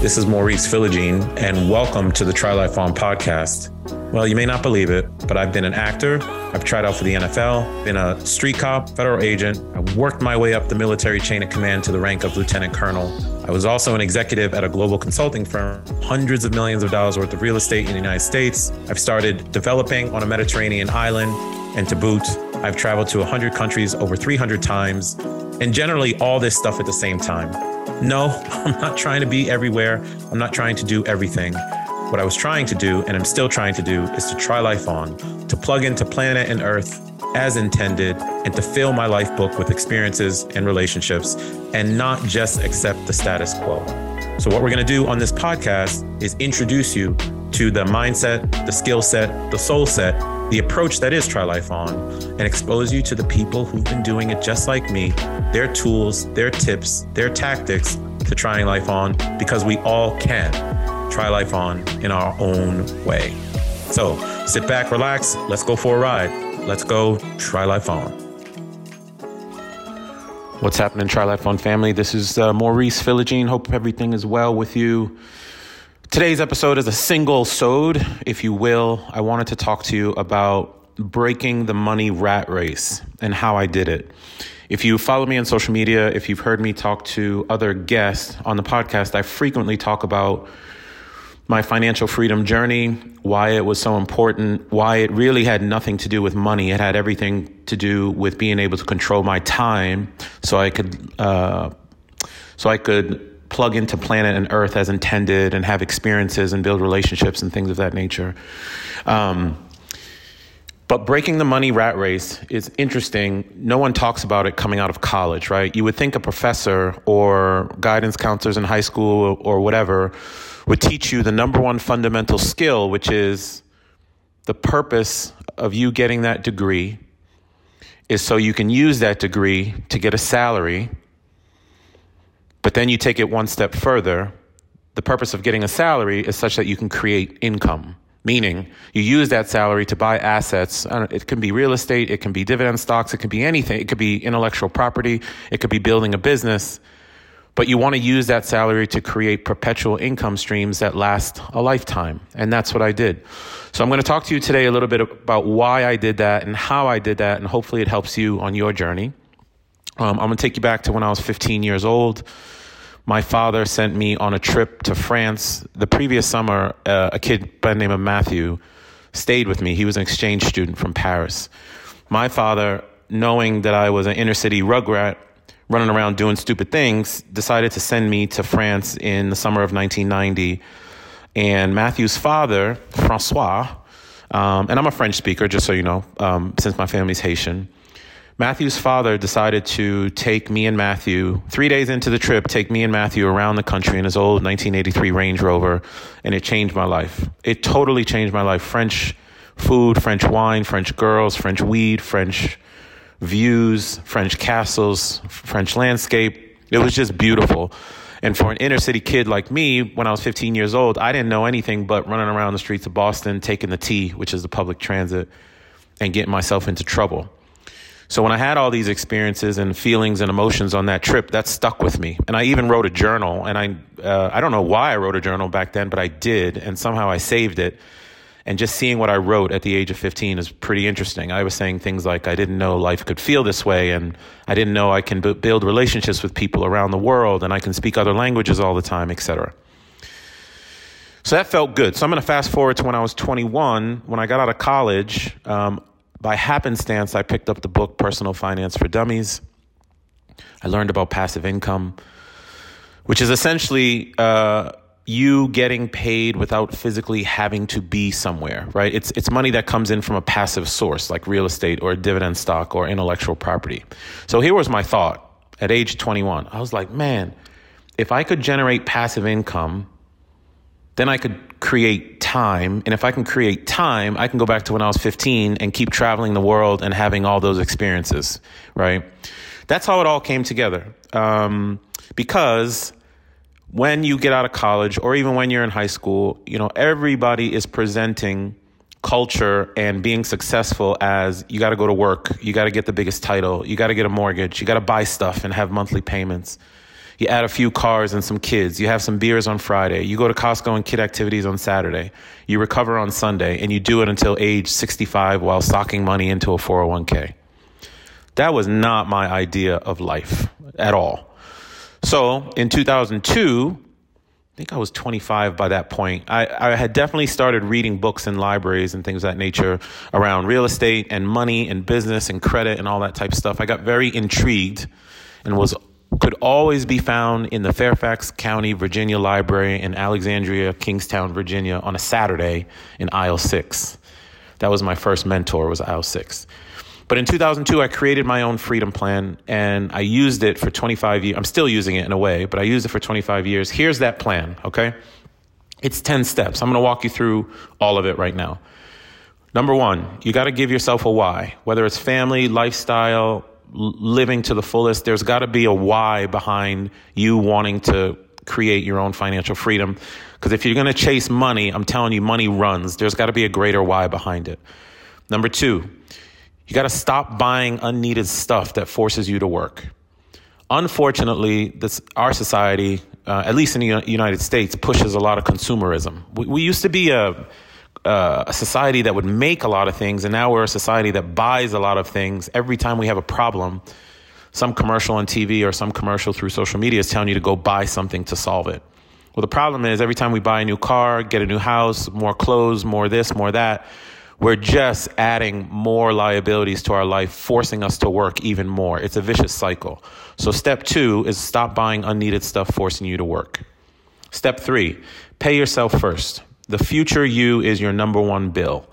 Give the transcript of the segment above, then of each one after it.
This is Maurice Philogene, and welcome to the Try Life On podcast. Well, you may not believe it, but I've been an actor. I've tried out for the NFL, been a street cop, federal agent. I worked my way up the military chain of command to the rank of lieutenant colonel. I was also an executive at a global consulting firm, hundreds of millions of dollars worth of real estate in the United States. I've started developing on a Mediterranean island, and to boot, I've traveled to 100 countries over 300 times, and generally all this stuff at the same time. No, I'm not trying to be everywhere. I'm not trying to do everything. What I was trying to do, and I'm still trying to do, is to try life on, to plug into planet and Earth as intended, and to fill my life book with experiences and relationships, and not just accept the status quo. So, what we're going to do on this podcast is introduce you to the mindset, the skill set, the soul set, the approach that is Try Life On, and expose you to the people who've been doing it just like me, their tools, their tips, their tactics to trying life on, because we all can try life on in our own way. So sit back, relax, let's go for a ride. Let's go try life on. What's happening, Try Life On family? This is uh, Maurice Philogene. Hope everything is well with you. Today's episode is a single sode, if you will. I wanted to talk to you about breaking the money rat race and how I did it. If you follow me on social media, if you've heard me talk to other guests on the podcast, I frequently talk about my financial freedom journey, why it was so important, why it really had nothing to do with money. It had everything to do with being able to control my time so I could, uh, so I could plug into planet and earth as intended and have experiences and build relationships and things of that nature. Um, but breaking the money rat race is interesting. No one talks about it coming out of college, right? You would think a professor or guidance counselors in high school or whatever would teach you the number one fundamental skill, which is the purpose of you getting that degree is so you can use that degree to get a salary. But then you take it one step further. The purpose of getting a salary is such that you can create income, meaning you use that salary to buy assets. It can be real estate, it can be dividend stocks, it can be anything. It could be intellectual property, it could be building a business but you want to use that salary to create perpetual income streams that last a lifetime. And that's what I did. So I'm going to talk to you today a little bit about why I did that and how I did that, and hopefully it helps you on your journey. Um, I'm going to take you back to when I was 15 years old. My father sent me on a trip to France. The previous summer, uh, a kid by the name of Matthew stayed with me. He was an exchange student from Paris. My father, knowing that I was an inner city rugrat, running around doing stupid things, decided to send me to France in the summer of 1990. And Matthew's father, Francois, um, and I'm a French speaker, just so you know, um, since my family's Haitian. Matthew's father decided to take me and Matthew, three days into the trip, take me and Matthew around the country in his old 1983 Range Rover, and it changed my life. It totally changed my life. French food, French wine, French girls, French weed, French views, French castles, French landscape. It was just beautiful. And for an inner city kid like me, when I was 15 years old, I didn't know anything but running around the streets of Boston, taking the T, which is the public transit, and getting myself into trouble. So when I had all these experiences and feelings and emotions on that trip, that stuck with me. And I even wrote a journal. And I, uh, I don't know why I wrote a journal back then, but I did. And somehow I saved it. And just seeing what I wrote at the age of 15 is pretty interesting. I was saying things like, I didn't know life could feel this way, and I didn't know I can b- build relationships with people around the world, and I can speak other languages all the time, etc. So that felt good. So I'm going to fast forward to when I was 21. When I got out of college, um, by happenstance, I picked up the book Personal Finance for Dummies. I learned about passive income, which is essentially uh, you getting paid without physically having to be somewhere, right? It's it's money that comes in from a passive source like real estate or dividend stock or intellectual property. So here was my thought at age 21. I was like, man, if I could generate passive income, then I could create time, and if I can create time, I can go back to when I was 15 and keep traveling the world and having all those experiences, right? That's how it all came together. Um, because when you get out of college or even when you're in high school, you know, everybody is presenting culture and being successful as you got to go to work, you got to get the biggest title, you got to get a mortgage, you got to buy stuff and have monthly payments. You add a few cars and some kids. You have some beers on Friday. You go to Costco and kid activities on Saturday. You recover on Sunday and you do it until age 65 while socking money into a 401k. That was not my idea of life at all. So in 2002, I think I was 25 by that point. I, I, had definitely started reading books in libraries and things of that nature around real estate and money and business and credit and all that type of stuff. I got very intrigued and was could always be found in the Fairfax County, Virginia Library in Alexandria, Kingstowne, Virginia on a Saturday in aisle 6. That was my first mentor was aisle 6. But in 2002 I created my own freedom plan and I used it for 25 years. I'm still using it in a way, but I used it for 25 years. Here's that plan, okay? It's 10 steps. I'm going to walk you through all of it right now. Number 1, you got to give yourself a why, whether it's family, lifestyle, living to the fullest, there's got to be a why behind you wanting to create your own financial freedom. Because if you're going to chase money, I'm telling you, money runs. There's got to be a greater why behind it. Number two, you got to stop buying unneeded stuff that forces you to work. Unfortunately, this, our society, uh, at least in the United States, pushes a lot of consumerism. We, we used to be a uh, a society that would make a lot of things, and now we're a society that buys a lot of things. Every time we have a problem, some commercial on TV or some commercial through social media is telling you to go buy something to solve it. Well, the problem is every time we buy a new car, get a new house, more clothes, more this, more that, we're just adding more liabilities to our life, forcing us to work even more. It's a vicious cycle. So, step two is stop buying unneeded stuff, forcing you to work. Step three, pay yourself first. The future you is your number one bill.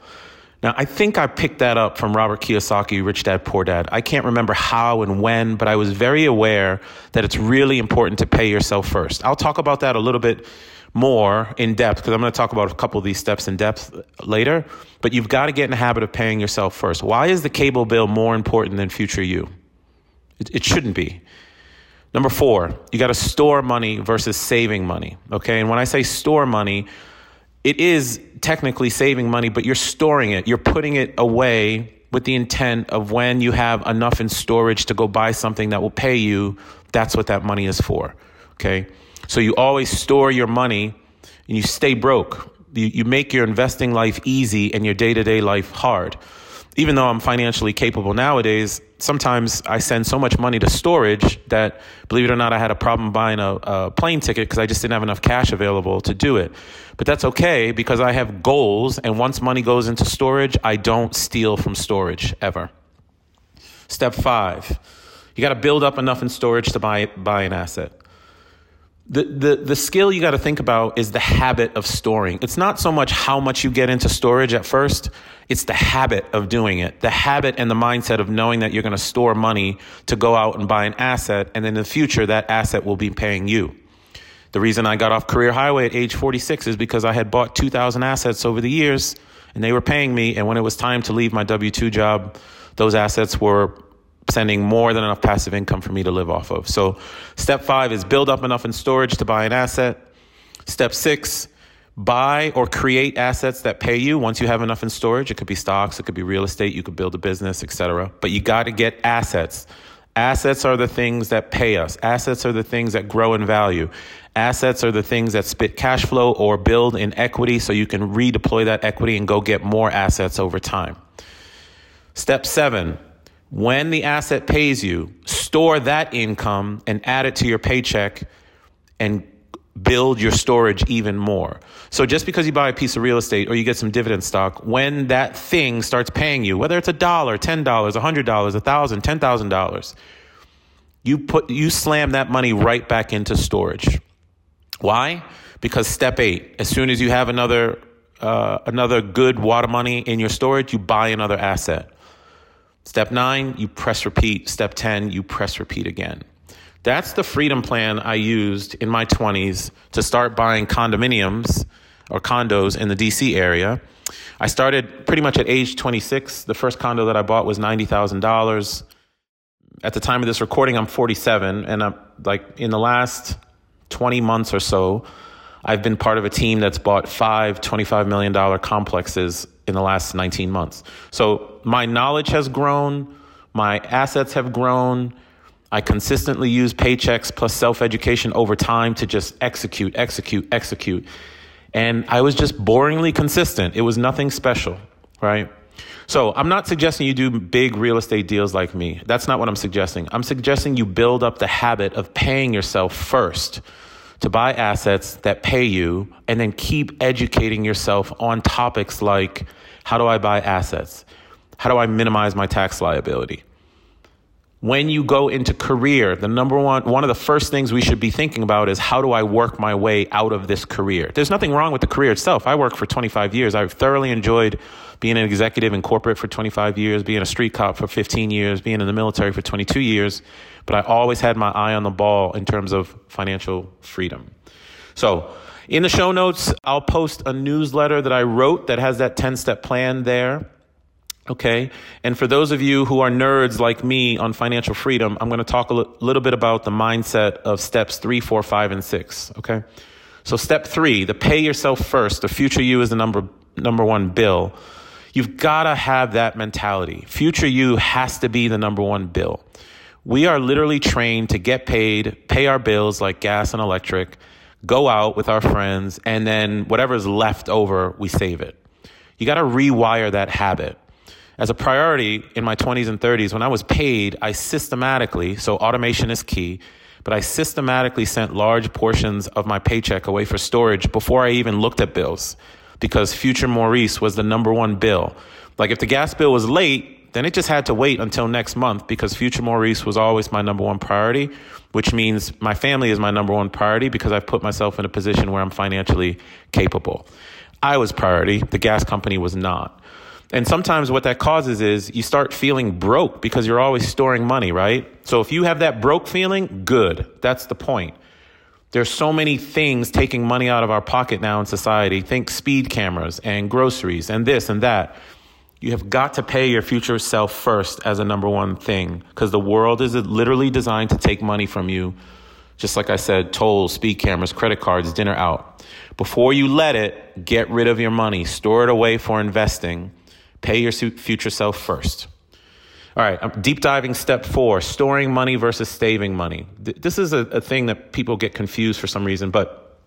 Now, I think I picked that up from Robert Kiyosaki, Rich Dad Poor Dad. I can't remember how and when, but I was very aware that it's really important to pay yourself first. I'll talk about that a little bit more in depth because I'm going to talk about a couple of these steps in depth later. But you've got to get in the habit of paying yourself first. Why is the cable bill more important than future you? It, it shouldn't be. Number four, you got to store money versus saving money. Okay. And when I say store money, it is technically saving money, but you're storing it. You're putting it away with the intent of when you have enough in storage to go buy something that will pay you, that's what that money is for. Okay? So you always store your money and you stay broke. You, you make your investing life easy and your day to day life hard even though I'm financially capable nowadays, sometimes I send so much money to storage that, believe it or not, I had a problem buying a, a plane ticket because I just didn't have enough cash available to do it. But that's okay because I have goals, and once money goes into storage, I don't steal from storage ever. Step five, you got to build up enough in storage to buy, buy an asset. The, the, the skill you got to think about is the habit of storing. It's not so much how much you get into storage at first, it's the habit of doing it, the habit and the mindset of knowing that you're going to store money to go out and buy an asset, and then in the future, that asset will be paying you. The reason I got off Career Highway at age 46 is because I had bought 2,000 assets over the years, and they were paying me. And when it was time to leave my W 2 job, those assets were sending more than enough passive income for me to live off of. So, step five is build up enough in storage to buy an asset. Step six, buy or create assets that pay you once you have enough in storage. It could be stocks, it could be real estate, you could build a business, etc. But you got to get assets. Assets are the things that pay us. Assets are the things that grow in value. Assets are the things that spit cash flow or build in equity so you can redeploy that equity and go get more assets over time. Step seven, when the asset pays you, store that income and add it to your paycheck and build your storage even more. So just because you buy a piece of real estate or you get some dividend stock, when that thing starts paying you, whether it's a dollar, ten dollars, a hundred dollars, a thousand, ten thousand dollars, you put you slam that money right back into storage. Why? Because step eight, as soon as you have another uh, another good water money in your storage, you buy another asset. Step nine, you press repeat. Step 10, you press repeat again. That's the freedom plan I used in my 20s to start buying condominiums or condos in the DC area. I started pretty much at age 26. The first condo that I bought was $90,000. At the time of this recording, I'm 47, and I'm like in the last 20 months or so, I've been part of a team that's bought five $25 million complexes in the last 19 months. So my knowledge has grown, my assets have grown. I consistently use paychecks plus self education over time to just execute, execute, execute. And I was just boringly consistent. It was nothing special, right? So I'm not suggesting you do big real estate deals like me. That's not what I'm suggesting. I'm suggesting you build up the habit of paying yourself first to buy assets that pay you and then keep educating yourself on topics like how do I buy assets? How do I minimize my tax liability? When you go into career, the number one, one of the first things we should be thinking about is how do I work my way out of this career? There's nothing wrong with the career itself. I worked for 25 years. I've thoroughly enjoyed being an executive in corporate for 25 years, being a street cop for 15 years, being in the military for 22 years. But I always had my eye on the ball in terms of financial freedom. So, in the show notes, I'll post a newsletter that I wrote that has that 10 step plan there. Okay. And for those of you who are nerds like me on financial freedom, I'm going to talk a little bit about the mindset of steps three, four, five, and six. Okay. So step three, the pay yourself first. The future you is the number, number one bill. You've got to have that mentality. Future you has to be the number one bill. We are literally trained to get paid, pay our bills like gas and electric, go out with our friends, and then whatever's left over, we save it. You got to rewire that habit. As a priority in my 20s and 30s, when I was paid, I systematically, so automation is key, but I systematically sent large portions of my paycheck away for storage before I even looked at bills because future Maurice was the number one bill. Like if the gas bill was late, then it just had to wait until next month because future Maurice was always my number one priority, which means my family is my number one priority because I've put myself in a position where I'm financially capable. I was priority, the gas company was not. And sometimes what that causes is you start feeling broke because you're always storing money, right? So if you have that broke feeling, good. That's the point. There's so many things taking money out of our pocket now in society. Think speed cameras and groceries and this and that. You have got to pay your future self first as a number one thing because the world is literally designed to take money from you. Just like I said, tolls, speed cameras, credit cards, dinner out. Before you let it, get rid of your money, store it away for investing, pay your future self first. All right, um, deep diving step four storing money versus saving money. This is a, a thing that people get confused for some reason, but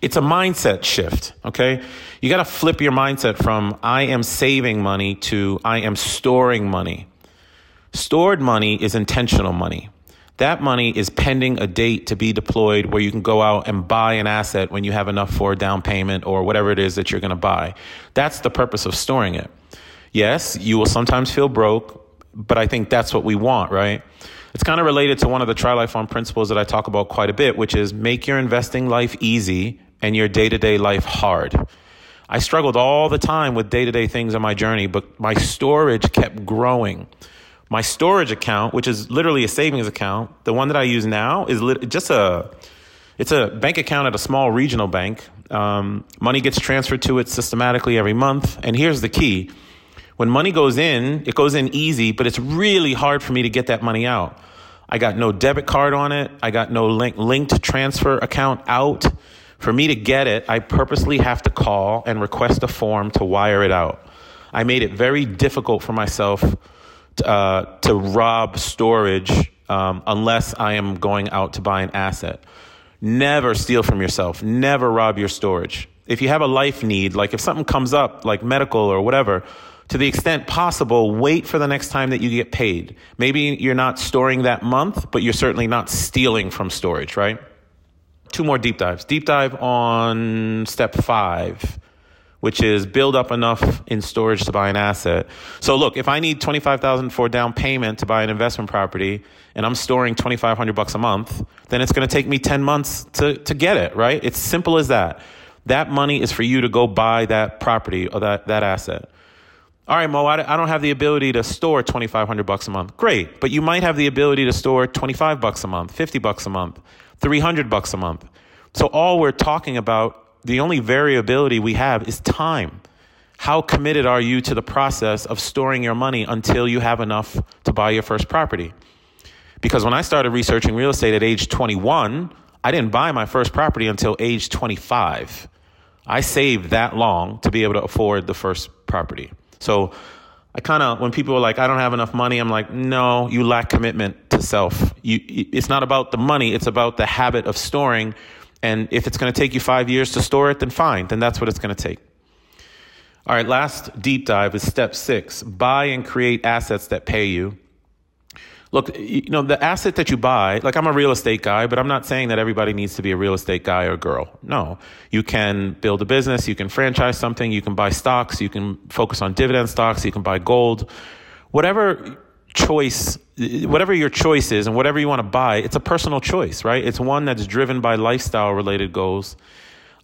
it's a mindset shift, okay? You got to flip your mindset from I am saving money to I am storing money. Stored money is intentional money. That money is pending a date to be deployed where you can go out and buy an asset when you have enough for a down payment or whatever it is that you're going to buy. That's the purpose of storing it. Yes, you will sometimes feel broke but I think that's what we want, right? It's kind of related to one of the Try Life principles that I talk about quite a bit, which is make your investing life easy and your day to day life hard. I struggled all the time with day to day things on my journey, but my storage kept growing. My storage account, which is literally a savings account, the one that I use now is just a it's a bank account at a small regional bank. Um, money gets transferred to it systematically every month. And here's the key when money goes in, it goes in easy, but it's really hard for me to get that money out. I got no debit card on it. I got no link, linked transfer account out. For me to get it, I purposely have to call and request a form to wire it out. I made it very difficult for myself to, uh, to rob storage um, unless I am going out to buy an asset. Never steal from yourself. Never rob your storage. If you have a life need, like if something comes up, like medical or whatever, to the extent possible, wait for the next time that you get paid. Maybe you're not storing that month, but you're certainly not stealing from storage, right? Two more deep dives. Deep dive on step five, which is build up enough in storage to buy an asset. So look, if I need 25,000 for down payment to buy an investment property and I'm storing 2,500 bucks a month, then it's going to take me 10 months to, to get it, right? It's simple as that. That money is for you to go buy that property or that, that asset. All right, Mo, I don't have the ability to store 2500 bucks a month. Great, but you might have the ability to store 25 bucks a month, 50 bucks a month, 300 bucks a month. So all we're talking about, the only variability we have is time. How committed are you to the process of storing your money until you have enough to buy your first property? Because when I started researching real estate at age 21, I didn't buy my first property until age 25. I saved that long to be able to afford the first property. So I kind of, when people are like, I don't have enough money, I'm like, no, you lack commitment to self. You, it's not about the money, it's about the habit of storing. And if it's going to take you five years to store it, then fine, then that's what it's going to take. All right, last deep dive is step six buy and create assets that pay you. Look, you know, the asset that you buy, like I'm a real estate guy, but I'm not saying that everybody needs to be a real estate guy or girl. No. You can build a business, you can franchise something, you can buy stocks, you can focus on dividend stocks, you can buy gold. Whatever choice, whatever your choice is and whatever you want to buy, it's a personal choice, right? It's one that's driven by lifestyle related goals.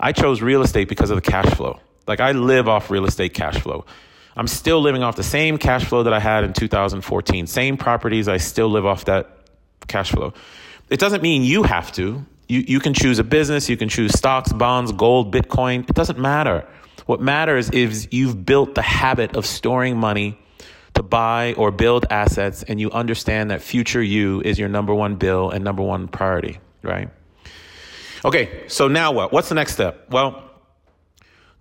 I chose real estate because of the cash flow. Like I live off real estate cash flow. I'm still living off the same cash flow that I had in 2014. Same properties, I still live off that cash flow. It doesn't mean you have to. You, you can choose a business, you can choose stocks, bonds, gold, Bitcoin. It doesn't matter. What matters is you've built the habit of storing money to buy or build assets, and you understand that future you is your number one bill and number one priority, right? Okay, so now what? What's the next step? Well,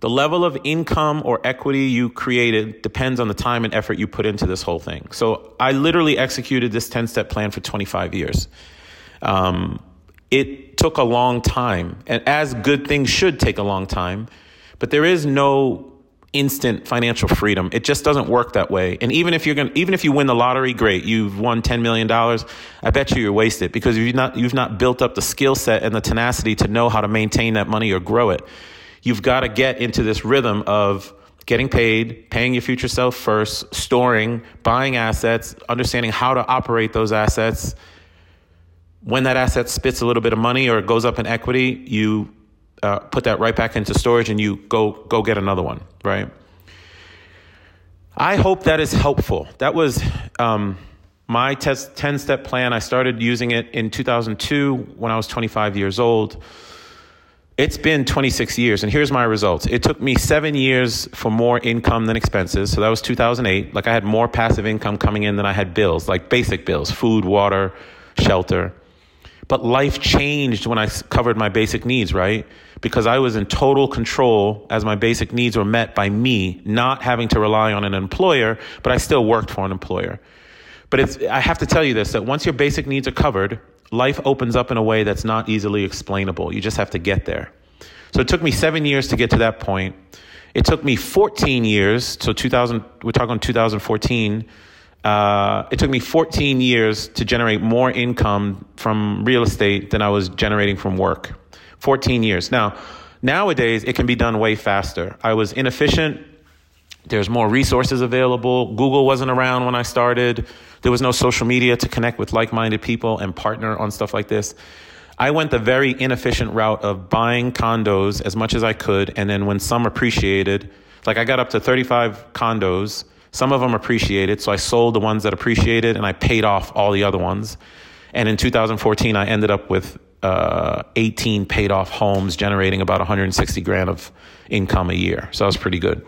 the level of income or equity you created depends on the time and effort you put into this whole thing. So I literally executed this 10 step plan for 25 years. Um, it took a long time, and as good things should take a long time, but there is no instant financial freedom. It just doesn't work that way. And even if you're going even if you win the lottery, great, you've won 10 million dollars, I bet you you're wasted because you've not you've not built up the skill set and the tenacity to know how to maintain that money or grow it you've got to get into this rhythm of getting paid, paying your future self first, storing, buying assets, understanding how to operate those assets. When that asset spits a little bit of money or it goes up in equity, you uh, put that right back into storage and you go go get another one, right? I hope that is helpful. That was um, my 10 step plan. I started using it in 2002 when I was 25 years old. It's been 26 years, and here's my results. It took me seven years for more income than expenses. So that was 2008. Like I had more passive income coming in than I had bills, like basic bills food, water, shelter. But life changed when I covered my basic needs, right? Because I was in total control as my basic needs were met by me, not having to rely on an employer, but I still worked for an employer. But I have to tell you this that once your basic needs are covered, life opens up in a way that's not easily explainable. You just have to get there. So it took me seven years to get to that point. It took me 14 years, so 2000, we're talking 2014. Uh, it took me 14 years to generate more income from real estate than I was generating from work. 14 years. Now, nowadays, it can be done way faster. I was inefficient. There's more resources available. Google wasn't around when I started. There was no social media to connect with like minded people and partner on stuff like this. I went the very inefficient route of buying condos as much as I could, and then when some appreciated, like I got up to 35 condos, some of them appreciated, so I sold the ones that appreciated and I paid off all the other ones. And in 2014, I ended up with uh, 18 paid off homes, generating about 160 grand of income a year. So that was pretty good.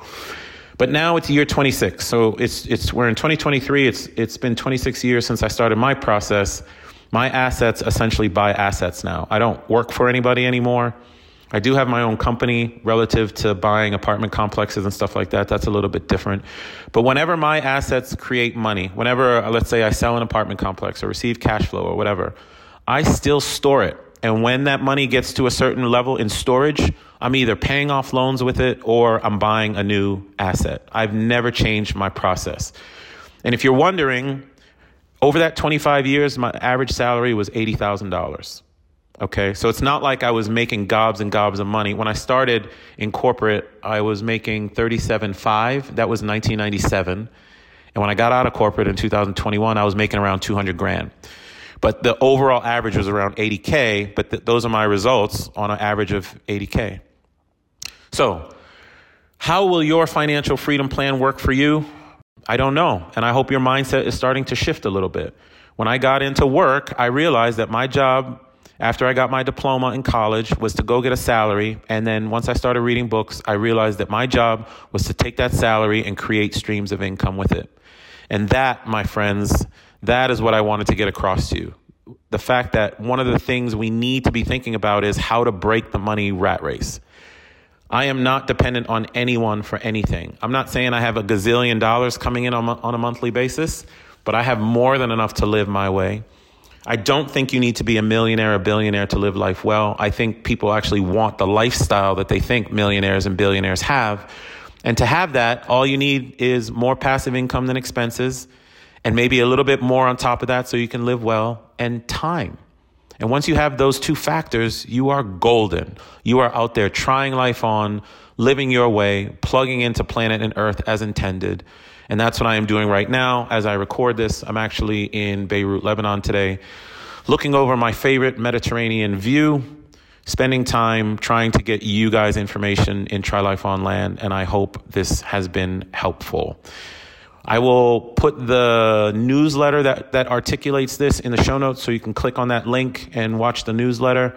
But now it's year 26. So it's, it's, we're in 2023. It's, it's been 26 years since I started my process. My assets essentially buy assets now. I don't work for anybody anymore. I do have my own company relative to buying apartment complexes and stuff like that. That's a little bit different. But whenever my assets create money, whenever, let's say, I sell an apartment complex or receive cash flow or whatever, I still store it. And when that money gets to a certain level in storage, I'm either paying off loans with it or I'm buying a new asset. I've never changed my process. And if you're wondering, over that 25 years, my average salary was $80,000. Okay, so it's not like I was making gobs and gobs of money. When I started in corporate, I was making 37.5. That was 1997. And when I got out of corporate in 2021, I was making around 200 grand. But the overall average was around 80K, but th- those are my results on an average of 80K. So, how will your financial freedom plan work for you? I don't know. And I hope your mindset is starting to shift a little bit. When I got into work, I realized that my job after I got my diploma in college was to go get a salary. And then once I started reading books, I realized that my job was to take that salary and create streams of income with it. And that, my friends, that is what I wanted to get across to you. The fact that one of the things we need to be thinking about is how to break the money rat race. I am not dependent on anyone for anything. I'm not saying I have a gazillion dollars coming in on, on a monthly basis, but I have more than enough to live my way. I don't think you need to be a millionaire, a billionaire to live life well. I think people actually want the lifestyle that they think millionaires and billionaires have. And to have that, all you need is more passive income than expenses, and maybe a little bit more on top of that so you can live well, and time. And once you have those two factors, you are golden. You are out there trying life on, living your way, plugging into planet and earth as intended. And that's what I am doing right now. As I record this, I'm actually in Beirut, Lebanon today, looking over my favorite Mediterranean view, spending time trying to get you guys information in Try Life on Land. And I hope this has been helpful. I will put the newsletter that, that articulates this in the show notes so you can click on that link and watch the newsletter.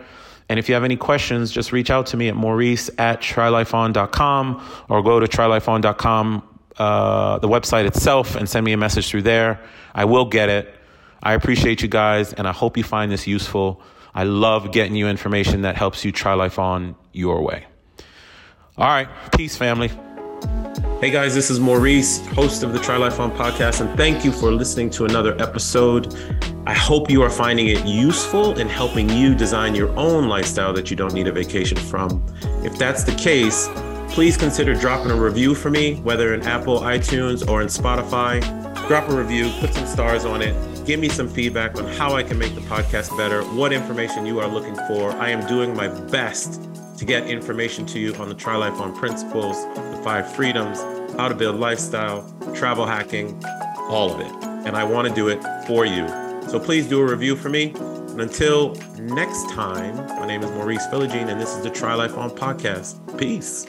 And if you have any questions, just reach out to me at maurice at trylifeon.com or go to trylifeon.com, uh, the website itself, and send me a message through there. I will get it. I appreciate you guys, and I hope you find this useful. I love getting you information that helps you try life on your way. All right. Peace, family. Hey guys, this is Maurice, host of the Try Life On podcast, and thank you for listening to another episode. I hope you are finding it useful in helping you design your own lifestyle that you don't need a vacation from. If that's the case, please consider dropping a review for me, whether in Apple, iTunes, or in Spotify. Drop a review, put some stars on it, give me some feedback on how I can make the podcast better, what information you are looking for. I am doing my best to get information to you on the Try Life on principles, five freedoms, how to build lifestyle, travel hacking, all of it. And I want to do it for you. So please do a review for me. And until next time, my name is Maurice Philogene, and this is the Try Life on podcast. Peace.